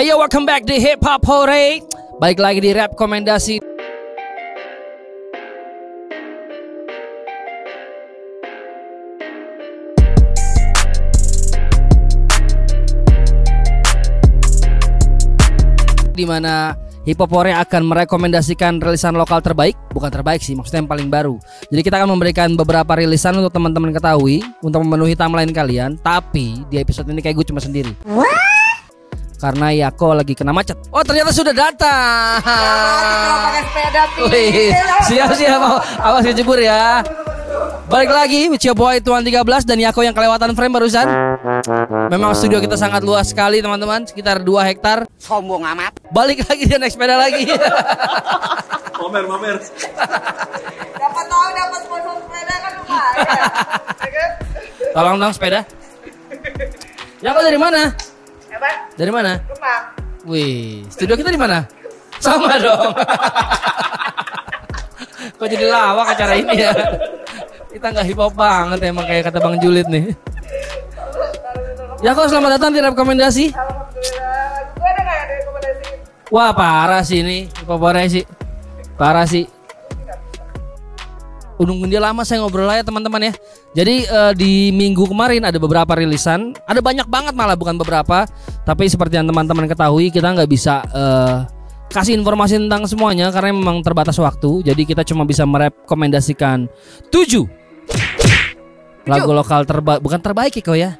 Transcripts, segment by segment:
Ayo welcome back di Hip Hop Hore. Baik lagi di rap komendasi. di mana Hip Hop Hore akan merekomendasikan rilisan lokal terbaik, bukan terbaik sih, maksudnya yang paling baru. Jadi kita akan memberikan beberapa rilisan untuk teman-teman ketahui untuk memenuhi timeline kalian. Tapi di episode ini kayak gue cuma sendiri. Karena Yako lagi kena macet. Oh ternyata sudah datang. pakai sepeda Wih, siap siap awas kejebur ya. Balik lagi with your boy Tuan 13 dan Yako yang kelewatan frame barusan. Memang studio kita sangat luas sekali teman-teman, sekitar 2 hektar. Sombong amat. Balik lagi dia naik sepeda lagi. Mamer, mamer. Dapat tahu dapat sponsor sepeda kan lumayan. Ya kan? Tolong dong sepeda. Yako dari mana? Hebat. Dari mana? Kemang. Wih, studio kita di mana? Sama dong. Kok jadi lawak acara ini ya? Kita nggak hip hop banget emang kayak kata Bang Julid nih. Ya kok selamat datang di rekomendasi. Alhamdulillah. Gue ada nggak ada rekomendasi? Wah parah sih ini hip hop sih. Parah sih. Nungguin dia lama saya ngobrol aja teman-teman ya. Jadi eh, di minggu kemarin ada beberapa rilisan, ada banyak banget malah bukan beberapa. Tapi seperti yang teman-teman ketahui kita nggak bisa eh, kasih informasi tentang semuanya karena memang terbatas waktu. Jadi kita cuma bisa merekomendasikan tujuh lagu lokal terbaik, bukan terbaik ya kau ya.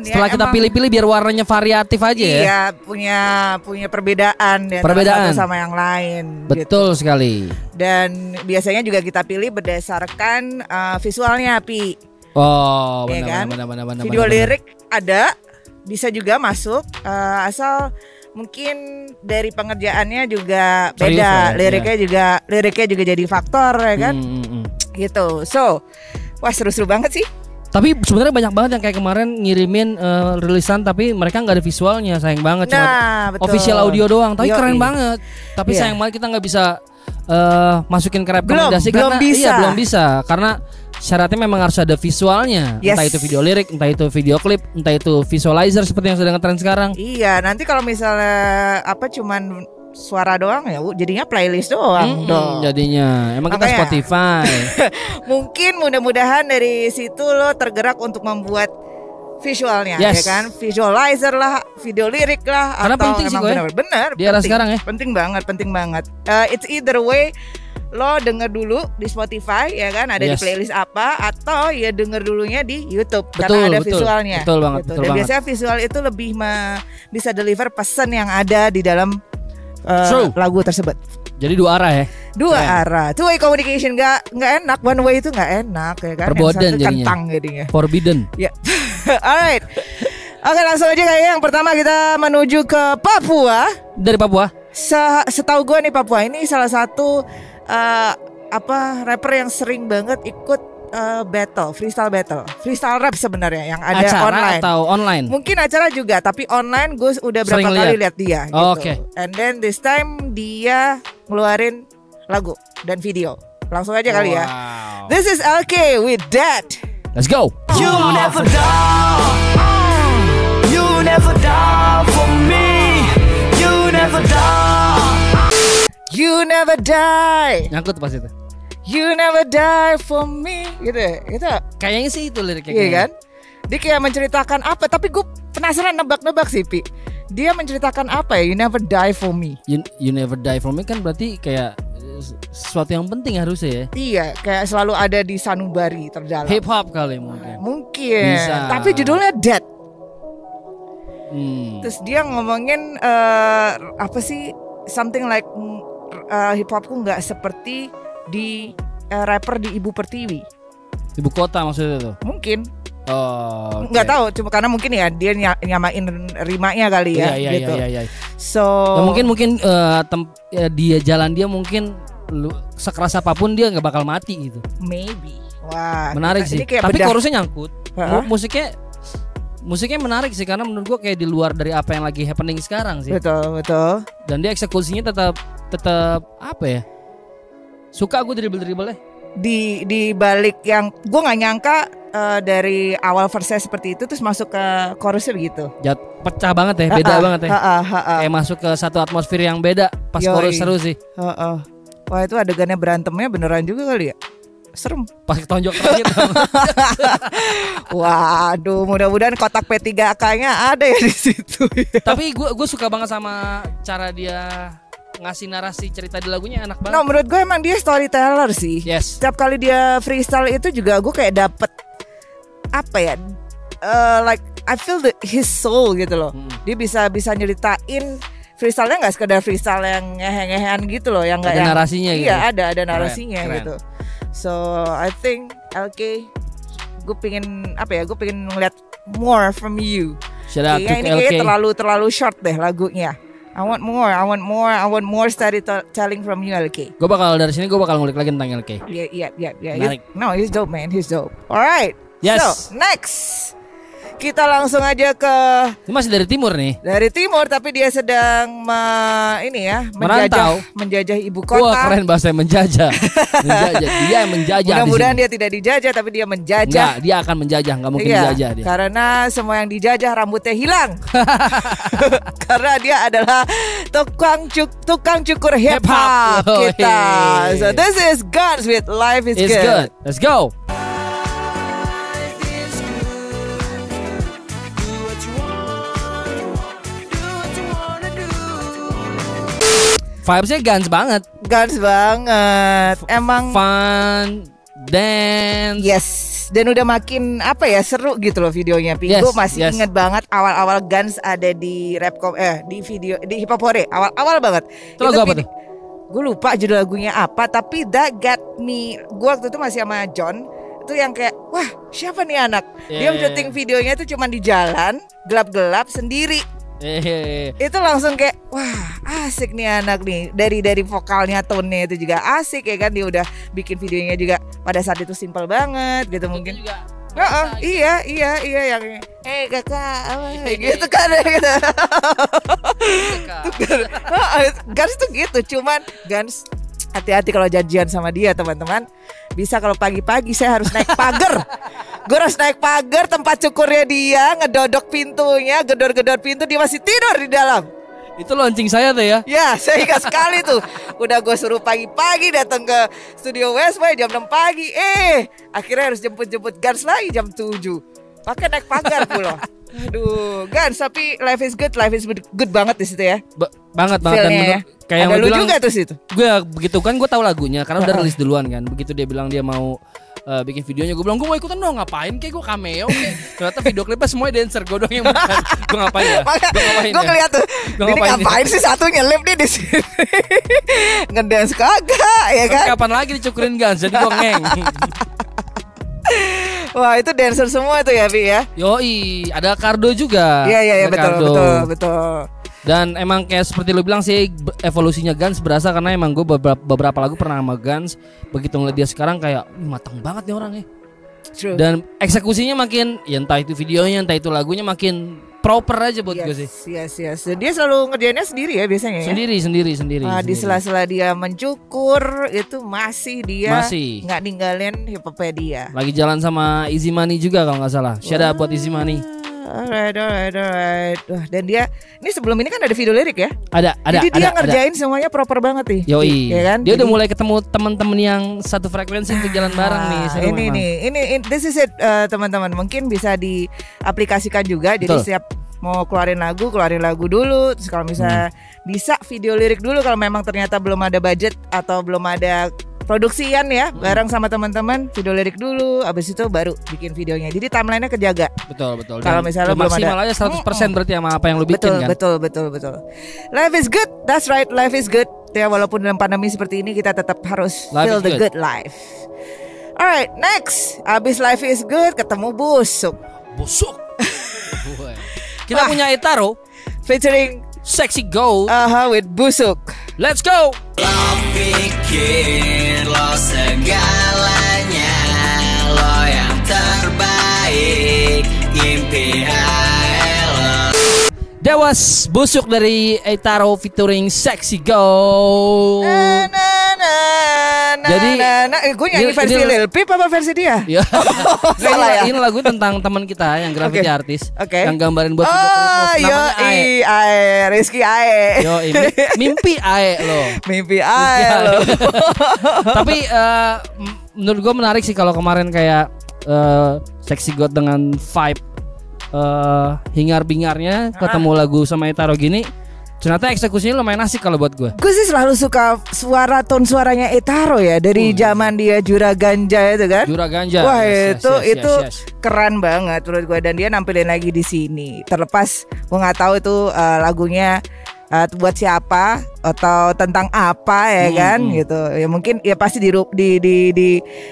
Setelah ya, kita emang- pilih-pilih biar warnanya variatif aja ya. Iya, punya punya perbedaan antara Perbedaan. satu sama yang lain. gitu. Betul sekali. Dan biasanya juga kita pilih berdasarkan uh, visualnya, Pi. Oh, Iya benar, kan? benar, benar, benar, Video benar, benar. lirik ada, bisa juga masuk uh, asal mungkin dari pengerjaannya juga beda, ya, liriknya juga liriknya juga jadi faktor ya kan, Hmm, hmm, hmm. gitu. So, wah seru-seru banget sih. Tapi sebenarnya banyak banget yang kayak kemarin ngirimin eh, rilisan tapi mereka nggak ada visualnya, sayang banget cuma Nah, betul. official audio doang. Tapi Yoi. keren banget. Tapi Iya. sayang banget kita nggak bisa eh, masukin ke rekomendasi Belum, karena belum bisa. iya belum bisa karena syaratnya memang harus ada visualnya. Yes. Entah itu video lirik, entah itu video klip, entah itu visualizer seperti yang sedang ngetren sekarang. Iya, nanti kalau misalnya apa cuman suara doang ya, jadinya playlist doang Mm-mm, dong. jadinya emang kita Makanya. Spotify. Mungkin mudah-mudahan dari situ lo tergerak untuk membuat visualnya Yes. ya kan visualizer lah video lirik lah Karena atau penting sih, Ko, ya. bener bener Di era sekarang ya. penting banget penting banget Uh, it's either way lo denger dulu di Spotify ya kan ada Yes. di playlist apa atau ya denger dulunya di YouTube Betul, karena ada betul. visualnya Betul banget, gitu. betul dan banget. biasanya visual itu lebih me- bisa deliver pesan yang ada di dalam uh, True. lagu tersebut Jadi dua arah ya. dua Keren. arah two way communication nggak nggak enak one way itu nggak enak ya kan Perboden jadinya. kentang jadinya Forbidden. ya alright Oke langsung aja kayaknya yang pertama kita menuju ke Papua. Dari Papua. Se- setahu gue nih Papua ini salah satu eh, apa rapper yang sering banget ikut eh, battle, freestyle battle, freestyle rap sebenarnya yang ada Acara online. atau online? Mungkin acara juga, tapi online gue udah berapa Sering kali lihat. lihat dia. Oh, gitu. oke. And then this time dia ngeluarin lagu dan video. Langsung aja kali ya. Wow. This is LK with that. Let's go. You never die. You never die for me. You never die. You never die. Nyangkut pas itu. You never die for me. Gitu, ya? gitu. Kayaknya sih itu liriknya. Iya kan? Dia kayak menceritakan apa? Tapi gue penasaran nebak-nebak sih, Pi. Dia menceritakan apa ya? You never die for me. You, you never die for me kan berarti kayak eh, sesuatu yang penting harusnya ya. Iya, kayak selalu ada di sanubari terdalam. Hip hop kali mungkin. Mungkin. Bisa. Tapi judulnya Dead. Hmm. Terus dia ngomongin eh, apa sih? Something like eh, hip hopku nggak seperti di eh, rapper di Ibu Pertiwi. Ibu kota maksudnya tuh. Mungkin Oh. oke. nggak tahu, cuma karena mungkin ya dia ny- nyamain rimanya kali Iya ya, iya gitu. iya iya. iya. So Ya, mungkin mungkin eh, tem- ya, dia jalan dia mungkin lu, sekeras apa pun dia nggak bakal mati gitu. maybe. Wah, Menarik sih. Tapi bedah- chorusnya nyangkut. Mu- Musiknya musiknya menarik sih karena menurut gua kayak di luar dari apa yang lagi happening sekarang sih. Betul, betul. Dan dia eksekusinya tetap tetap apa ya? Suka gue dribble dribble Di di balik yang gue nggak nyangka eh, dari awal verse seperti itu terus masuk ke chorusnya begitu. Jat, pecah banget ya, beda Ha-ha, banget ya. ha-ha, ha-ha, Kayak masuk ke satu atmosfer yang beda pas Yoi. chorus seru sih. ha-ha. Wah itu adegannya berantemnya beneran juga kali ya. Serem. Pas tonjok terakhir. Waduh, mudah-mudahan kotak P3K-nya ada ya di situ. Tapi gue gue suka banget sama cara dia ngasih narasi cerita di lagunya enak Nah, banget. menurut gue emang dia storyteller sih. Yes. Setiap kali dia freestyle itu juga gue kayak dapet apa ya? eh, like I feel the, his soul gitu loh. Hmm. Dia bisa bisa nyeritain freestyle-nya nggak sekedar freestyle yang ngehe-ngehean gitu loh, yang nggak Ada yang narasinya gitu. Iya, ada ada narasinya keren. gitu. So I think LK gue pengen apa ya? Gue pengen ngeliat more from you. Shout out Kayaknya ini LK. terlalu terlalu short deh lagunya. I want more, I want more, I want more storytelling from you LK. Gue bakal dari sini gue bakal ngulik lagi tentang LK. Yeah, yeah. Menarik. He's- no, he's dope, man. He's dope. Alright. Yes. So next, kita langsung aja ke Ini masih dari timur nih. dari timur, tapi dia sedang me- ini ya Merantau. menjajah menjajah ibu kota. Wah keren bahasa menjajah. menjajah. Dia yang menjajah. Mudah-mudahan dia tidak dijajah, tapi dia menjajah. Enggak, dia akan menjajah, nggak mungkin Iya, dijajah dia. karena semua yang dijajah rambutnya hilang. karena dia adalah tukang cuk tukang cukur hip hop Hip-hop. Oh, kita. hey. So this is Guns with Life is It's good. Let's go. Vibesnya guns banget, Guns banget. Emang fun, dance. yes. Dan udah makin apa ya seru gitu loh videonya. Pi. Yes, masih yes. inget banget awal-awal Guns ada di Rapcom eh di video di Hip Hop Hore. Awal-awal banget. Itu lagu apa tuh? Gue lupa judul lagunya apa, tapi that got me. Gue waktu itu masih sama John. Itu yang kayak, wah siapa nih anak? Dia Yeah. syuting videonya itu cuma di jalan, gelap-gelap sendiri. Eh, Itu langsung kayak, wah asik nih anak nih. Dari dari vokalnya, tone-nya itu juga asik ya kan. Dia udah bikin videonya juga pada saat itu simple banget gitu mungkin. juga. Heeh, iya iya iya yang eh kakak apa gitu kan gitu. Gans tuh gitu, cuman Gans hati-hati kalau janjian sama dia teman-teman. Bisa kalau pagi-pagi saya harus naik pagar. Gue harus naik pagar tempat cukurnya dia, ngedodok pintunya, gedor-gedor pintu dia masih tidur di dalam. Itu launching saya tuh ya. Ya, saya ingat sekali tuh. Udah gue suruh pagi-pagi datang ke studio Westway jam 6 pagi. Eh, akhirnya harus jemput-jemput Gans lagi jam 7. Pakai naik pagar pula. Aduh, Gans, tapi life is good, life is good banget di situ ya. Ba- banget banget dan ya. bener, kayak Ada lu bilang juga tuh situ. gue begitu kan gue tahu lagunya karena udah rilis duluan kan begitu dia bilang dia mau eh, bikin videonya gue bilang gue mau ikutan dong ngapain kayak gue cameo kayak ternyata video klipnya semuanya dancer gue doang yang bukan gue ngapain ya gue ngapain gue ya ngeliat tuh, Gua ini ngapain ngapain sih satu nyelip nih di sini. Ngedance kagak ya kan? kapan lagi dicukurin Gans jadi gue ngeng Wah, itu dancer semua tuh ya, Bi ya. yoi ada Cardo juga Iya, iya, iya, betul, Cardo. betul, betul. Dan emang kayak seperti lu bilang sih evolusinya Gans berasa karena emang gue beberapa, beberapa lagu pernah sama Gans begitu ngeliat dia sekarang kayak "Ih, matang banget nih orangnya True. dan eksekusinya makin ya entah itu videonya entah itu lagunya makin proper aja buat gue sih Yes, yes, yes. Dia selalu ngerjainnya sendiri ya biasanya ya. sendiri sendiri sendiri, Ah, di sendiri. sela-sela dia mencukur itu masih dia Masih. nggak ninggalin hipopedia. lagi jalan sama Easy Money juga kalau nggak salah shout out buat Easy Money Alright, alright, alright. Wah, dan dia ini sebelum ini kan ada video lirik ya. ada ada Jadi dia ada, ada. ngerjain semuanya proper banget nih. Yoi, Ya kan? dia udah Jadi- mulai ketemu teman-teman yang satu frekuensi untuk jalan bareng nih. Ah, seru ini memang. nih, ini, ini this is it eh, teman-teman. Mungkin bisa diaplikasikan juga. Jadi Betul. siap mau keluarin lagu, keluarin lagu dulu. Terus kalau misalnya Hmm. bisa video lirik dulu kalau memang ternyata belum ada budget atau belum ada produksian ya, Hmm. bareng sama teman-teman, video lirik dulu, abis itu baru bikin videonya. Jadi timelinenya kejaga. Betul betul. Kalau misalnya belum maksimal ada- aja 100% berarti sama apa yang lu bikin betul, kan. betul, betul, betul. Life is good, that's right, life is good. Ya walaupun dalam pandemi seperti ini kita tetap harus Life feel the good. good life. Alright, next, abis life is good, ketemu busuk, Busuk. Kita Wah. punya Etaro, featuring Sexy Go. Aha with busuk. Let's go. Lo pikir lo segalanya Lo yang terbaik Impi high lo That was busuk dari Eitaro featuring Sexy Go. Na, na, na, na, Jadi- na, na. Gue nyanyi Ini- versi ini- Lil Peep apa versi dia? Ya. Ini, Salah ya? ini lagu tentang teman kita yang graffiti Oke. artis Oke. yang gambarin buat video Oh, yo, i, Ae, Rizky Ae. Yo, ini mimpi Ae loh. Mimpi Ae loh. Tapi m- menurut gue menarik sih kalau kemarin kayak eh, Sexy God dengan vibe eh, hingar-bingarnya ketemu lagu sama Etaro gini. Ternyata eksekusinya lumayan asik kalau buat gue. Gue sih selalu suka suara tone suaranya Etaro ya dari zaman dia Jura Ganja itu kan. Jura Ganja. Wah Yes, yes, itu yes, itu yes, yes. keren banget menurut gue dan dia nampilin lagi di sini. Terlepas gue nggak tahu itu uh, lagunya uh, buat siapa atau tentang apa ya Hmm, kan hmm. gitu. Ya mungkin ya pasti di di di di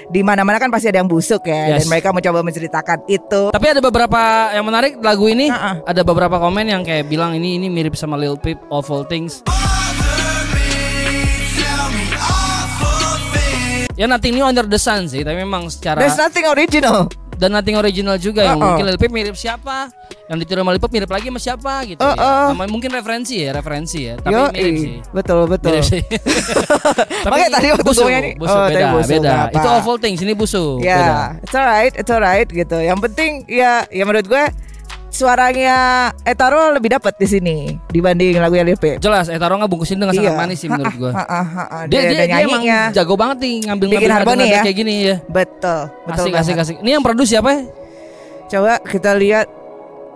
di mana-mana kan pasti ada yang busuk ya Yes. dan mereka mencoba menceritakan itu. Tapi ada beberapa yang menarik lagu ini. Uh-uh. Ada beberapa komen yang kayak bilang ini ini mirip sama Lil Peep of all things. Ya nothing new under the sun sih, tapi memang secara There's nothing original. Dan nothing original juga yang Uh-uh. mungkin Lil Peep mirip siapa, yang ditiru sama Lil Peep mirip lagi sama siapa gitu ya. Uh-uh. Sama- mungkin referensi ya, referensi ya, tapi Yo, mirip sih. betul betul. Mirip sih. Makanya tadi waktu busuk, gue nyanyi, busuk, oh, beda, busuk, beda. Itu all things, ini beda. Ya, it's alright, it's alright gitu. Yang penting ya, ya menurut gue suaranya Etaro lebih dapat di sini dibanding lagu yang Peep. Jelas, Etaro nggak bungkusin dengan sangat manis sih menurut gua. Ha, ha, ha, ha. Dia, dia, ada dia emang nyanyinya. jago banget nih ngambil Bikin ngambil harmoni ya. kayak gini ya. Betul, betul Asik asik banget. asik. Ini yang produce siapa ya? Coba kita lihat.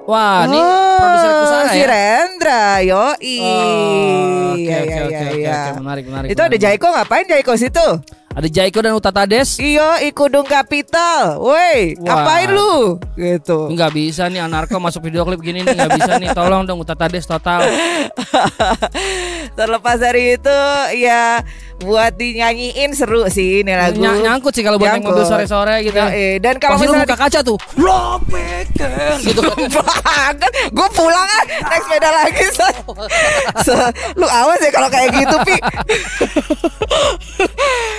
Wah, ini Oh, produser Kusara si ya. Rendra, yo Oh, Oke iya, oke iya, oke iya, oke iya. menarik menarik. Itu ada menarik. Jaiko ngapain Jaiko situ? Ada Jaiko dan Utatades. Iyo, Ikudung Capital. Woi, ngapain lu? Gitu. Nggak bisa nih Anarko masuk video klip gini nih nggak bisa nih. Tolong dong Utatades total. Terlepas dari itu ya buat dinyanyiin seru sih ini lagu. Ny- nyangkut sih kalau buat naik mobil sore-sore gitu. Yoi, Dan kalau misalnya buka kaca tuh. Lo pikir gitu. banget gue pulang ah naik sepeda lagi Son. Se- lu awas ya kalau kayak gitu pi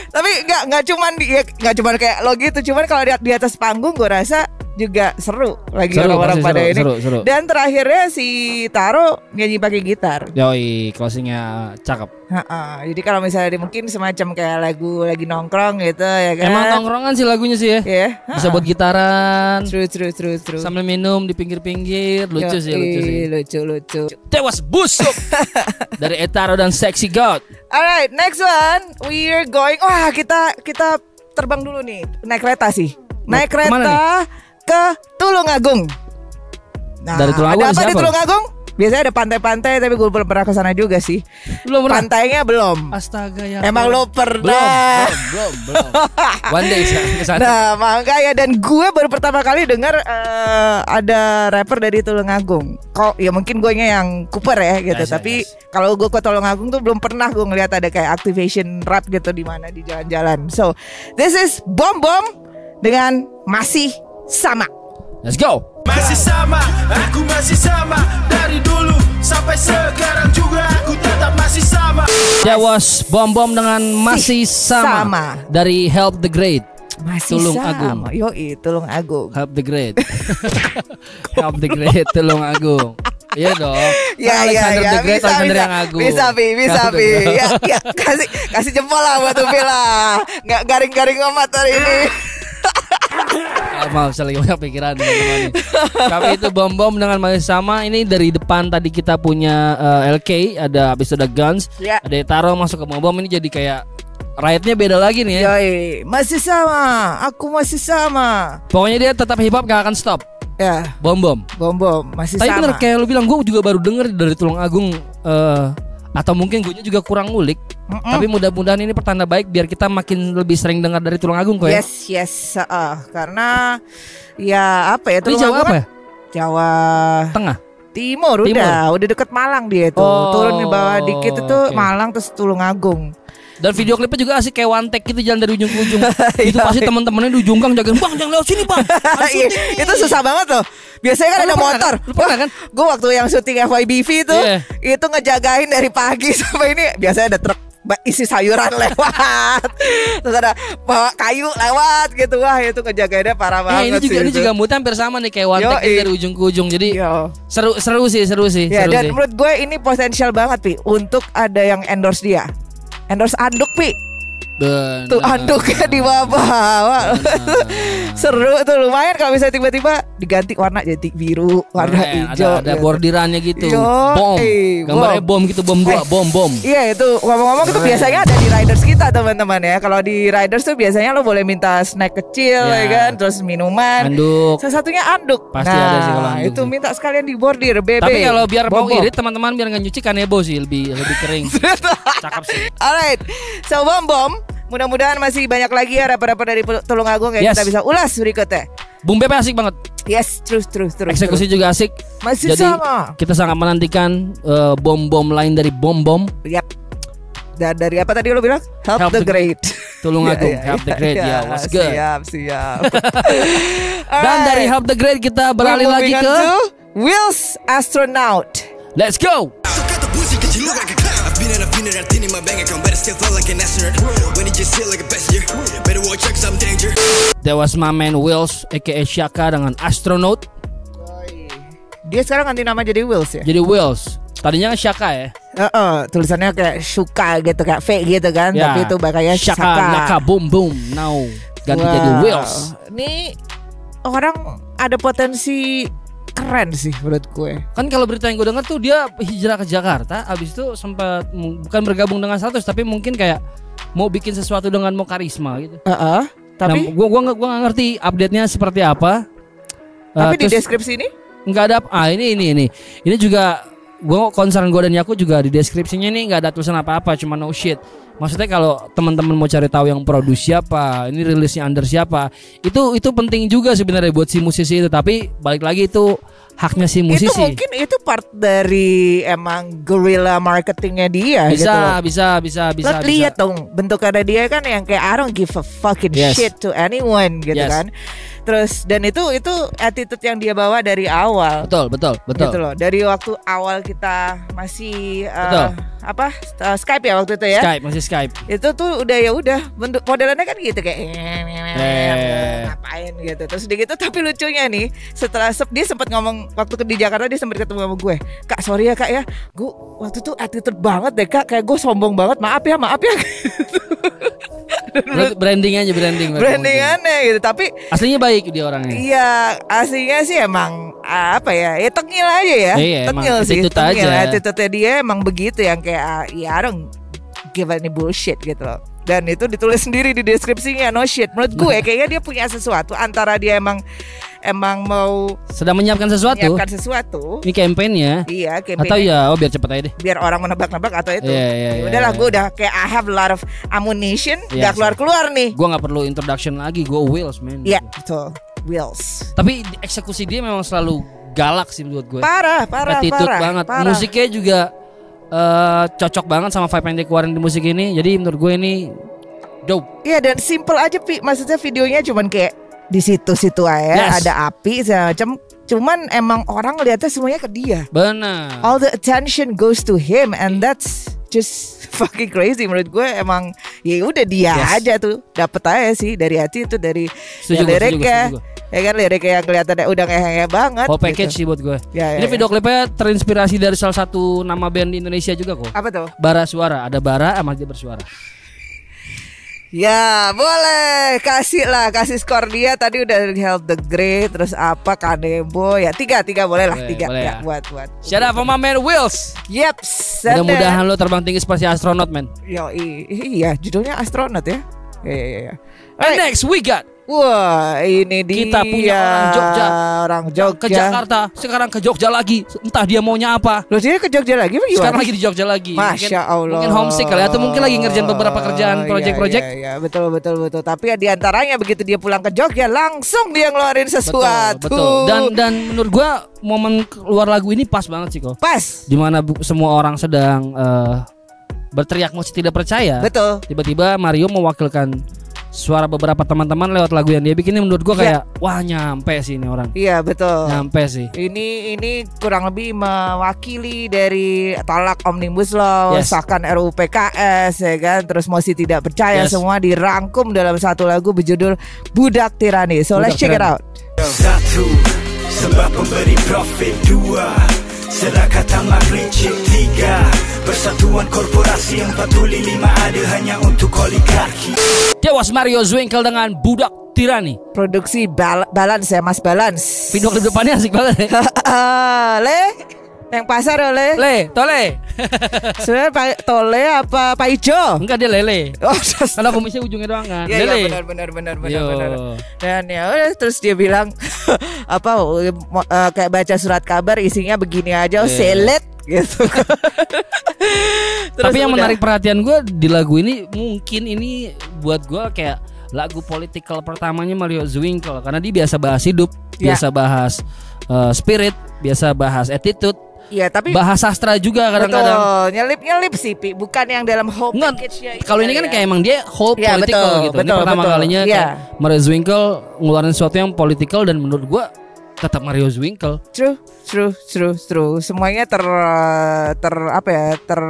tapi nggak nggak cuman ya, nggak cuman kayak lo gitu. Cuman kalau di, di atas panggung gue rasa juga seru lagi Seru, orang-orang pasti pada seru, ini seru, seru. dan terakhirnya si Taro nyanyi pakai gitar Yoi, closingnya cakep. Ha-ha. jadi kalau misalnya di- mungkin semacam kayak lagu lagi nongkrong gitu ya kan Emang tongkrongan sih lagunya sih ya. ya Bisa buat gitaran, true true true true sambil minum di pinggir-pinggir, lucu sih, lucu sih. Yoi, lucu lucu Tewas busuk dari Etaro dan Sexy God. Alright, next one. We're going. Wah, kita kita terbang dulu nih. Naik kereta sih. Naik ke mana kereta ke Tulungagung. Nah, Dari Tulungagung ada apa siapa di? Tulungagung? Biasanya ada pantai-pantai, tapi gue belum pernah ke sana juga sih. Belum pernah. Pantainya belum. Astaga ya. Emang lo pernah? belum, belum, belum. One day saya ke sana. Nah, makanya dan gue baru pertama kali dengar eh, ada rapper dari Tulungagung. Kok ya mungkin gue yang Cooper ya gitu, Yes, yes, tapi yes. kalau gue ke Tulungagung tuh belum pernah gue ngeliat ada kayak activation rap gitu di mana di jalan-jalan. So, this is Bom Bom dengan masih sama. Let's go. Masih sama, aku masih sama Dari dulu sampai sekarang juga Aku tetap masih sama That was Bom Bom dengan masih sama, sama. dari Help the Great. Masih Tulung sama. Agung. Yoi, Tulung Agung. Help the Great. Help the Great Tulung Agung. Iya dong. Ya Kan ya Alexander ya the Great, bisa Alexander bisa yang agung. bisa pi bisa Help the pi ya, ya kasih kasih jempol lah buat Upi lah nggak garing-garing amat hari ini maaf saya lagi banyak pikiran teman-teman. Tapi itu bom bom dengan masih sama. Ini dari depan tadi kita punya eh, LK, ada habis itu ada Guns, Ya. ada Taro masuk ke bom bom ini jadi kayak riotnya beda lagi nih ya. Yoi, masih sama aku masih sama Pokoknya dia tetap hip hop gak akan stop. ya Bom bom. bom bom masih Tapi sama bener kayak lu bilang gue juga baru denger dari Tulung Agung eh, atau mungkin gue juga kurang ngulik. Mm-mm. Tapi mudah-mudahan ini pertanda baik biar kita makin lebih sering dengar dari Tulung Agung kok ya. yes yes heeh. karena ya apa ya Tulung Jawa Agung apa kan ya? Jawa Tengah. Timur, Timur. udah udah deket Malang dia itu Oh, turun di bawah dikit itu oke. Malang terus Tulung Agung Dan video klipnya juga asik kayak one take gitu jalan dari ujung ke ujung. itu Iya. pasti teman-temannya di ujung gang jagain, "Bang, jangan lewat sini, Bang." Iya, syuting nih." itu susah banget loh. Biasanya kan Oh, ada motor. kan? Lu pernah kan? Gue waktu yang syuting FYBV itu Iya. itu ngejagain dari pagi sampai ini biasanya ada truk isi sayuran lewat. Terus ada bawa kayu lewat gitu. Wah, itu ngejagainnya parah Eh, banget ini juga sih ini itu. juga moodnya hampir sama nih kayak one take dari ujung ke ujung. Jadi Yo. seru seru sih, seru sih, Ya, seru dan sih. menurut gue ini potensial banget, Pi, untuk ada yang endorse dia. Endorse anduk, Pi. Bener. Tuh anduknya di bawah. Seru tuh lumayan kalau bisa tiba-tiba diganti warna jadi biru, warna Keren, hijau. ada, ada gitu. bordirannya gitu. Yo, bom. eh, Gambarnya bom. bom gitu, bom dua, Eh. bom bom. Iya itu ngomong-ngomong itu biasanya ada di riders kita teman-teman ya. Kalau di riders tuh biasanya lo boleh minta snack kecil Ya. ya kan, terus minuman. Anduk. Salah satunya anduk. Pasti nah, ada sih kalau anduk itu sih. minta sekalian di bordir, bebe. Tapi kalau biar bau irit teman-teman biar nggak nyuci kanebo sih lebih lebih kering. Cakep sih. Alright, so bom bom. Mudah-mudahan masih banyak lagi ya rapper-rapper dari Tulungagung yang Yes. kita bisa ulas berikutnya. Bung Bebe asik banget. Yes, terus terus terus. Eksekusi juga asik. terus. masih Jadi sama. kita sangat menantikan eh, bom-bom lain dari bom-bom Yap. Dan dari apa tadi lo bilang? Help, Help the, the- Great. Tulungagung, Iya, iya, Help the Great, iya, ya, what's good? Siap, siap. Dan dari Help the Great kita beralih lagi ke Will's Astronaut. Let's go. Suka clown I've been in my bank account But I still feel like an astronaut When you just feel like a passenger Better watch out 'cause I'm danger That was my man Wills aka Shaka dengan astronaut. Dia sekarang ganti nama jadi Wills ya? Jadi Wills. Tadinya kan Shaka ya. Heeh, tulisannya kayak Shuka gitu kayak V gitu kan, Ya. tapi itu bakalnya Shaka, Shaka. Naka boom boom. Now ganti Wow. jadi Wills. Ini orang ada potensi keren sih menurut gue. Kan kalau berita yang gue dengar tuh dia hijrah ke Jakarta, abis itu sempat bukan bergabung dengan 100 tapi mungkin kayak mau bikin sesuatu dengan mau karisma gitu. Heeh. Tapi nah, gua gua gua nggak ngerti update-nya seperti apa. tapi Eh, di terus deskripsi ini nggak ada ah ini ini ini. Ini juga gua concern gue dan Yaku juga di deskripsinya nih nggak ada tulisan apa-apa cuma no shit. Maksudnya kalau teman-teman mau cari tahu yang produce siapa, ini rilisnya under siapa, itu itu penting juga sebenarnya buat si musisi itu. Tapi balik lagi itu haknya si musisi. itu mungkin itu part dari emang guerrilla marketingnya dia gitu. bisa, loh. bisa, bisa, bisa, Lo lihat dong bentukannya dia kan yang kayak I don't give a fucking Yes. shit to anyone gitu Yes. kan. Terus dan itu itu attitude yang dia bawa dari awal. Betul, betul, betul. Gitu loh. Dari waktu awal kita masih uh, Betul. apa uh, Skype ya waktu itu ya. Skype masih Skype. Itu tuh udah ya udah bentuk modelannya kan gitu kayak Eh. ngapain gitu. Terus udah gitu tapi lucunya nih setelah sep- dia sempat ngomong waktu ke di Jakarta dia sempat ketemu sama gue. Kak sorry ya kak ya. Gue waktu itu attitude banget deh kak. Kayak gue sombong banget. Maaf ya maaf ya. branding aja branding. berarti Brandingannya gitu. Tapi. Aslinya baik dia orangnya. Iya, aslinya sih emang apa ya? Ya tengil aja ya. Iya, emang tengil sih. attitude tengil. aja. Attitude dia emang begitu yang kayak ah, ya I don't give any bullshit gitu loh. Dan itu ditulis sendiri di deskripsinya no shit. Menurut gue kayaknya dia punya sesuatu antara dia emang emang mau Sedang menyiapkan sesuatu. menyiapkan sesuatu. Ini campaign-nya. Iya, kayak Atau ya, oh biar cepet aja deh. biar orang menebak-nebak atau itu. Iya, iya, Ya udahlah, iya. gue udah kayak I have a lot of ammunition, Iya, gak keluar-keluar nih. Gua nggak perlu introduction lagi, gua Wills man. Iya, betul. Wheels. Tapi eksekusi dia memang selalu galak sih menurut gue. Parah, parah, Attitude parah. banget. parah. Musiknya juga eh, cocok banget sama vibe yang dia keluarin di musik ini. Jadi menurut gue ini dope. Iya dan simple aja pi maksudnya videonya cuman kayak di situ-situ aja Yes. ada api segala macam cuman emang orang ngeliatnya semuanya ke dia Benar. all the attention goes to him and that's just fucking crazy menurut gue emang ya udah dia Yes. aja tuh dapet aja sih dari hati itu dari Setuju ya, liriknya setuju ya kan liriknya yang kelihatannya udah ngehe banget Whole package gitu. sih buat gue. Ya, ya, ini ya. video klipnya terinspirasi dari salah satu nama band di Indonesia juga kok. apa tuh Bara Suara, ada Bara sama dia bersuara. Ya boleh. Kasih lah kasih skor dia. Tadi udah help the great terus apa kanebo? Ya tiga tiga boleh lah Boleh, tiga. boleh ya, ya. buat buat. Shout out for my man Wills. Yeps Mudah-mudahan lo terbang tinggi seperti astronot man. Yo, iya judulnya astronot ya. Iya iya iya. And Alright. next we got Wah ini dia Kita punya orang Jogja. Orang Jogja ke Jakarta, sekarang ke Jogja lagi. Entah dia maunya apa. Loh dia ke Jogja lagi apa gimana? Sekarang lagi di Jogja lagi. Masya Mungkin- Allah Mungkin homesick kali atau mungkin lagi ngerjain beberapa kerjaan Iya, project-project. Iya, iya, betul betul betul. Tapi ya di antaranya begitu dia pulang ke Jogja langsung dia ngeluarin sesuatu. Betul, betul. Dan dan menurut gua momen keluar lagu ini pas banget sih kok. pas. Di mana semua orang sedang eh, berteriak masih tidak percaya. Betul. Tiba-tiba Mario mewakilkan suara beberapa teman-teman lewat lagu yang dia bikin ini menurut gua kayak wah nyampe sih ini orang. Iya betul. Nyampe sih. Ini ini kurang lebih mewakili dari tolak omnibus law, Yes. sahkan RUU PKS ya kan, terus mosi tidak percaya Yes. semua dirangkum dalam satu lagu berjudul Budak Tirani. So let's Budak check it Tirani. out. Satu Sebab pemberi profit Dua Serahkan tamak licik Tiga Persatuan korporasi Empat tuli lima ada hanya untuk oligarki Dewas Mario Zwinkel dengan Budak Tirani. Produksi bal- balance ya Mas Balance. Video klip depannya asik banget. ya. le, yang pasar ya le. Le, tole. Sebenarnya Pak Tole apa Pak Ijo? Enggak dia lele. Oh, Karena kumisnya ujungnya doang kan. Iya, iya, lele. benar benar benar benar Yo. benar. Dan ya udah terus dia bilang apa eh, kayak baca surat kabar isinya begini aja, oh, Iya. selet gitu. Terus Tapi yang udah. menarik perhatian gue di lagu ini mungkin ini buat gue kayak lagu politikal pertamanya Mario Zwinkel karena dia biasa bahas hidup, Ya. biasa bahas uh, spirit, biasa bahas attitude, Iya, tapi bahas sastra juga kadang-kadang. betul nyelip-nyelip sih, Pi. bukan yang dalam whole package-nya kalau ini kan ya. kayak emang dia whole Iya, political betul, gitu. ini betul, pertama betul. kalinya kayak Mario Zwinkel ngeluarin sesuatu yang political dan menurut gue tetap Mario Zwinkel. True, true, true, true. Semuanya ter ter apa ya? Ter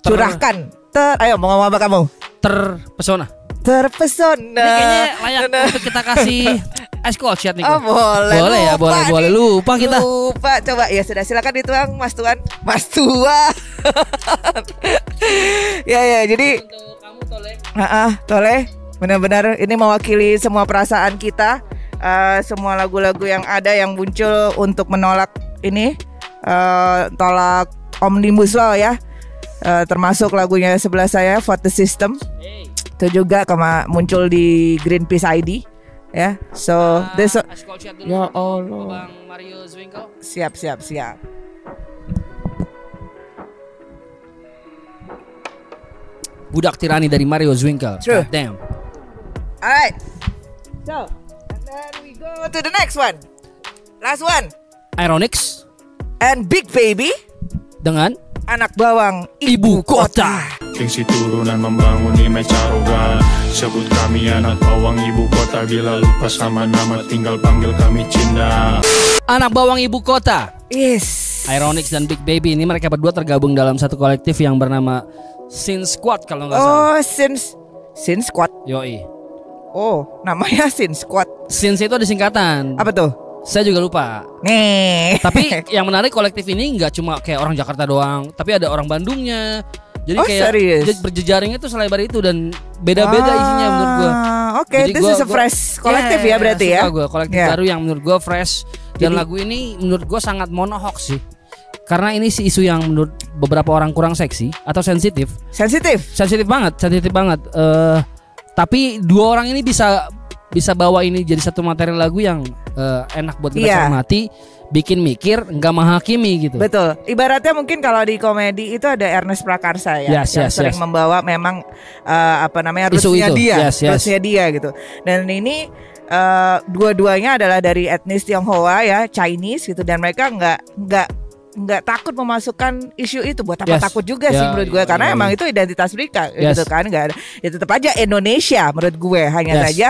curahkan. Ter ayo mau ngomong apa kamu? Terpesona. Terpesona. Ini kayaknya layak untuk kita kasih ice cold shot nih. Oh, boleh. Boleh ya, boleh, nih. boleh. Lupa kita. Lupa. Coba ya sudah silakan dituang Mas Tuan. Mas Tua. ya ya, jadi Untuk kamu Tole. Ah, ah, Toleh, benar-benar ini mewakili semua perasaan kita, Eh, semua lagu-lagu yang ada yang muncul untuk menolak ini, eh, tolak omnibus law ya, Eh, termasuk lagunya sebelah saya, Vote the System, Hey. itu juga kema muncul di Greenpeace ID, ya. So, this Ah. Ya Allah. Bang Mario Zwinkel. siap siap siap. Budak tirani dari Mario Zwinkel. True. God Damn. Alright, so and then we go to the next one, last one, Ironix and Big Baby, dengan anak bawang Ibu Kota. Gengsi turunan membangun image arogan Sebut kami anak bawang ibu kota Bila lupa sama nama tinggal panggil kami Cinda Anak bawang ibu kota. Yes. Ironix dan Big Baby ini mereka berdua tergabung dalam satu kolektif yang bernama Sin Squad kalau nggak salah. Oh, Sin Sin Squad. Yoi. Oh, namanya Sin Squad. Sins itu ada singkatan. Apa tuh? Saya juga lupa. Nih. Tapi yang menarik kolektif ini nggak cuma kayak orang Jakarta doang, tapi ada orang Bandungnya. Jadi Oh, kayak serius? berjejaringnya tuh selebar itu dan beda-beda isinya menurut gua. Ah, Oke, Jadi this gua- is a fresh kolektif ya berarti ya. gua, kolektif Ya. baru yang menurut gua fresh dan Jadi- lagu ini menurut gua sangat monohok sih. Karena ini sih isu yang menurut beberapa orang kurang seksi atau sensitif. Sensitif. Sensitif banget, sensitif banget. Eh tapi dua orang ini bisa bisa bawa ini jadi satu materi lagu yang eh, enak buat kita Iya. cermati, bikin mikir, nggak menghakimi gitu. Betul. Ibaratnya mungkin kalau di komedi itu ada Ernest Prakarsa ya, Yes, yang yes, sering yes. membawa memang eh, apa namanya itu. dia, Yes, yes. dia gitu. Dan ini eh, dua-duanya adalah dari etnis Tionghoa ya, Chinese gitu, dan mereka nggak nggak nggak takut memasukkan isu itu buat apa Yes. takut juga Ya, sih menurut gue ya, karena ya, emang ya. itu identitas mereka Yes. gitu kan nggak ada ya tetap aja Indonesia menurut gue hanya Yes. saja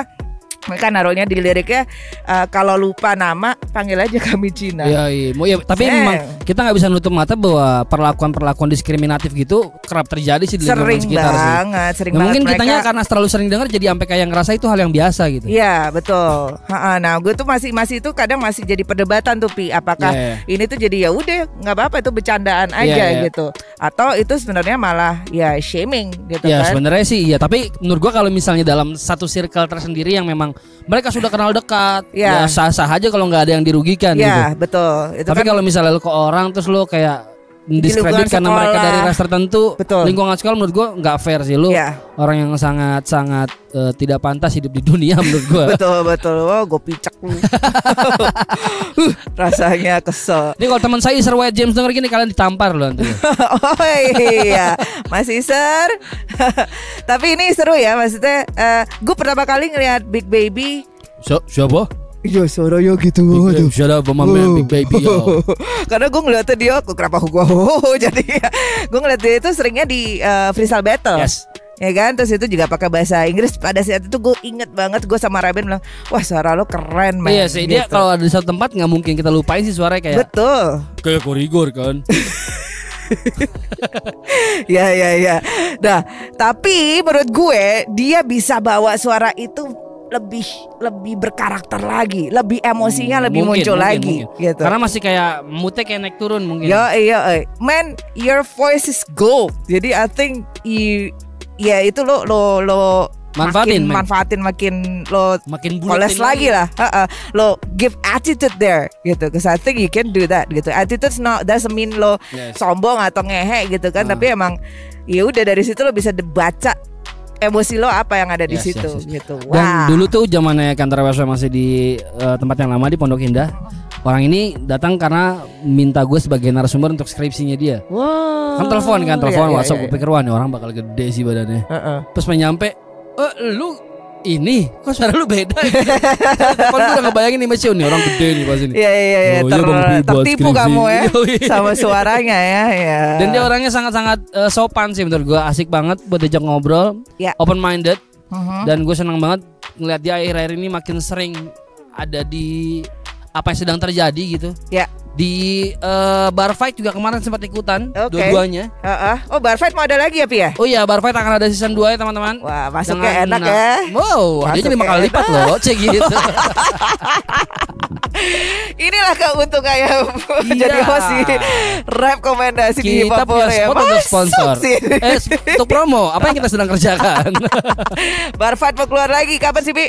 mereka naruhnya di liriknya eh, kalau lupa nama panggil aja kami Cina Iya, iya. Ya, tapi. Seng. memang kita nggak bisa nutup mata bahwa perlakuan-perlakuan diskriminatif gitu kerap terjadi sih di lingkungan sering sekitar sih. banget sering Nah, banget mungkin mereka kitanya karena terlalu sering dengar jadi sampai kayak ngerasa itu hal yang biasa gitu. Iya betul. Ha-ha, Nah gue tuh masih masih itu kadang masih jadi perdebatan tuh pi. Apakah Iya, iya. ini tuh jadi ya udah nggak apa-apa itu bercandaan aja Iya, iya. gitu. Atau itu sebenarnya malah ya shaming gitu Ya kan. sebenarnya sih iya tapi menurut gua kalau misalnya dalam satu circle tersendiri yang memang mereka sudah kenal dekat Iya. ya sah-sah aja kalau nggak ada yang dirugikan Iya gitu. betul. Itu Tapi kan kalau misalnya lu ke orang terus lu kayak diskredit lingkungan karena mereka sekolah. dari ras tertentu, Betul. lingkungan sekolah menurut gua nggak fair sih lu. Iya. Orang yang sangat sangat eh, tidak pantas hidup di dunia menurut gua. betul betul. Oh gue picek lu. Huh, Rasanya kesel. Ini kalau teman saya Sir White James denger gini kalian ditampar loh nanti. oh iya, masih ser. Tapi ini seru ya, maksudnya. gue pertama kali ngeliat Big Baby. So, siapa? Iya suaranya gitu. Big Baby, shut up, my man, Big Baby. yo. Karena gue ngeliatnya dia, kok kenapa gue jadi gue ngeliat dia itu seringnya di uh, freestyle battle. Yes. ya kan terus itu juga pakai bahasa Inggris pada saat itu gue inget banget gue sama Raben bilang wah suara lo keren man Iya sih dia Gitu. kalau ada di satu tempat nggak mungkin kita lupain sih suaranya kayak betul kayak korigor kan. ya ya ya nah tapi menurut gue dia bisa bawa suara itu lebih lebih berkarakter lagi lebih emosinya lebih Hmm, Mungkin, muncul mungkin, lagi mungkin. gitu Karena masih kayak mute kayak naik turun mungkin. Yo iya, man, your voice is gold. Jadi I think you, ya itu lo lo lo Manfaatin, makin man. manfaatin makin lo Makin koles lagi lah. Heeh. Lo give attitude there gitu. Cause I think you can do that gitu. Attitude not doesn't mean lo Yes. sombong atau ngehe gitu kan. Ah. Tapi emang ya udah dari situ lo bisa baca emosi lo apa yang ada di Yes, situ yes, yes. gitu. Dan Wah. dulu tuh zamannya kantor WSW masih di eh, tempat yang lama di Pondok Indah. Orang ini datang karena minta gue sebagai narasumber untuk skripsinya dia. Wah. Kan telepon kan, telepon Iya, iya, WhatsApp iya. gue pikir wah ini orang bakal gede sih badannya. Heeh. Pas main nyampe, eh lu ini kok suara lu beda ya? Telepon gue udah ngebayangin nih Mas nih orang gede nih pas ini. Iya iya iya Oh, iya, ter- Bang buat tertipu kamu ya sama suaranya ya ya. Dan dia orangnya sangat-sangat eh, sopan sih menurut gue asik banget buat diajak ngobrol, Ya. open minded Mhm. dan gue senang banget ngeliat dia akhir-akhir ini makin sering ada di apa yang sedang terjadi gitu. Ya. Di eh, bar fight juga kemarin sempat ikutan Oke. dua-duanya. Heeh. Oh bar fight mau ada lagi ya Pi ya? Oh iya bar fight akan ada season 2 ya teman-teman. Wah masuknya Dengan- enak ya. Wow, dia lima kali lipat loh, cek gitu. Inilah keuntungannya jadi Iya. host di rap komendasi di kita Papua ya. untuk sponsor. sih. Eh, untuk promo, apa yang kita sedang kerjakan? bar fight mau keluar lagi kapan sih Pi?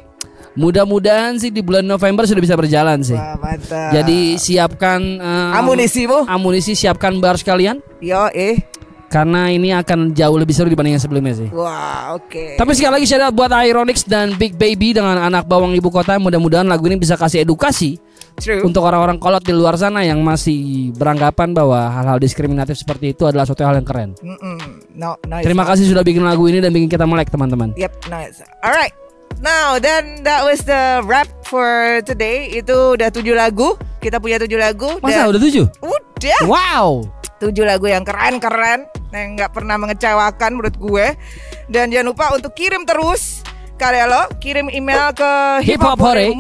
Mudah-mudahan sih di bulan November sudah bisa berjalan sih. Wah mantap. Jadi siapkan eh, amunisimu. amunisi siapkan bar sekalian Yo eh. karena ini akan jauh lebih seru dibanding yang sebelumnya sih. Wah oke. Tapi sekali lagi out buat Ironix dan Big Baby dengan anak bawang ibu kota. Mudah-mudahan lagu ini bisa kasih edukasi True. untuk orang-orang kolot di luar sana yang masih beranggapan bahwa hal-hal diskriminatif seperti itu adalah suatu hal yang keren. Mm-mm. No, nice. Terima kasih sudah bikin lagu ini dan bikin kita melek teman-teman. Yep, nice. Alright. Now, then that was the rap for today. Itu udah tujuh lagu. Kita punya tujuh lagu. Masa dan udah tujuh? udah Wow. tujuh lagu yang keren-keren, yang nggak pernah mengecewakan menurut gue. Dan jangan lupa untuk kirim terus karya lo, kirim email ke hiphopore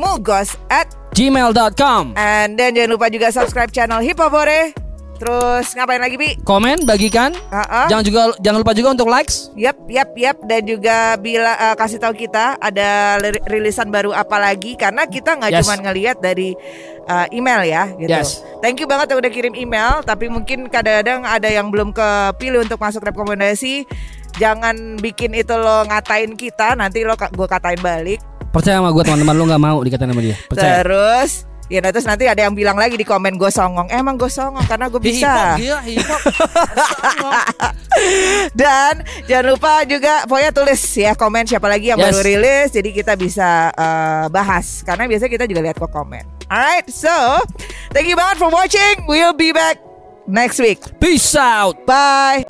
at Gmail.com and then jangan lupa juga subscribe channel Hiphopore. Terus ngapain lagi bi? Komen, bagikan. Ah, ah. Jangan juga jangan lupa juga untuk likes. Yap, yap, yap dan juga bila eh, kasih tahu kita ada rilisan baru apa lagi karena kita nggak Yes. cuma ngelihat dari eh, email ya gitu. Yes. Thank you banget yang udah kirim email tapi mungkin kadang-kadang ada yang belum kepilih untuk masuk rekomendasi. Jangan bikin itu lo ngatain kita nanti lo gue katain balik. Percaya sama gue teman-teman lu nggak mau dikatain sama dia. Percaya. Terus ya nah, terus nanti ada yang bilang lagi di komen gue songong. Emang gue songong karena gue Hip hop, bisa. gila, hip hop. Dan jangan lupa juga pokoknya tulis ya komen siapa lagi yang Yes. baru rilis jadi kita bisa eh, bahas karena biasanya kita juga lihat kok komen. Alright, so thank you banget for watching. We'll be back next week. Peace out. Bye.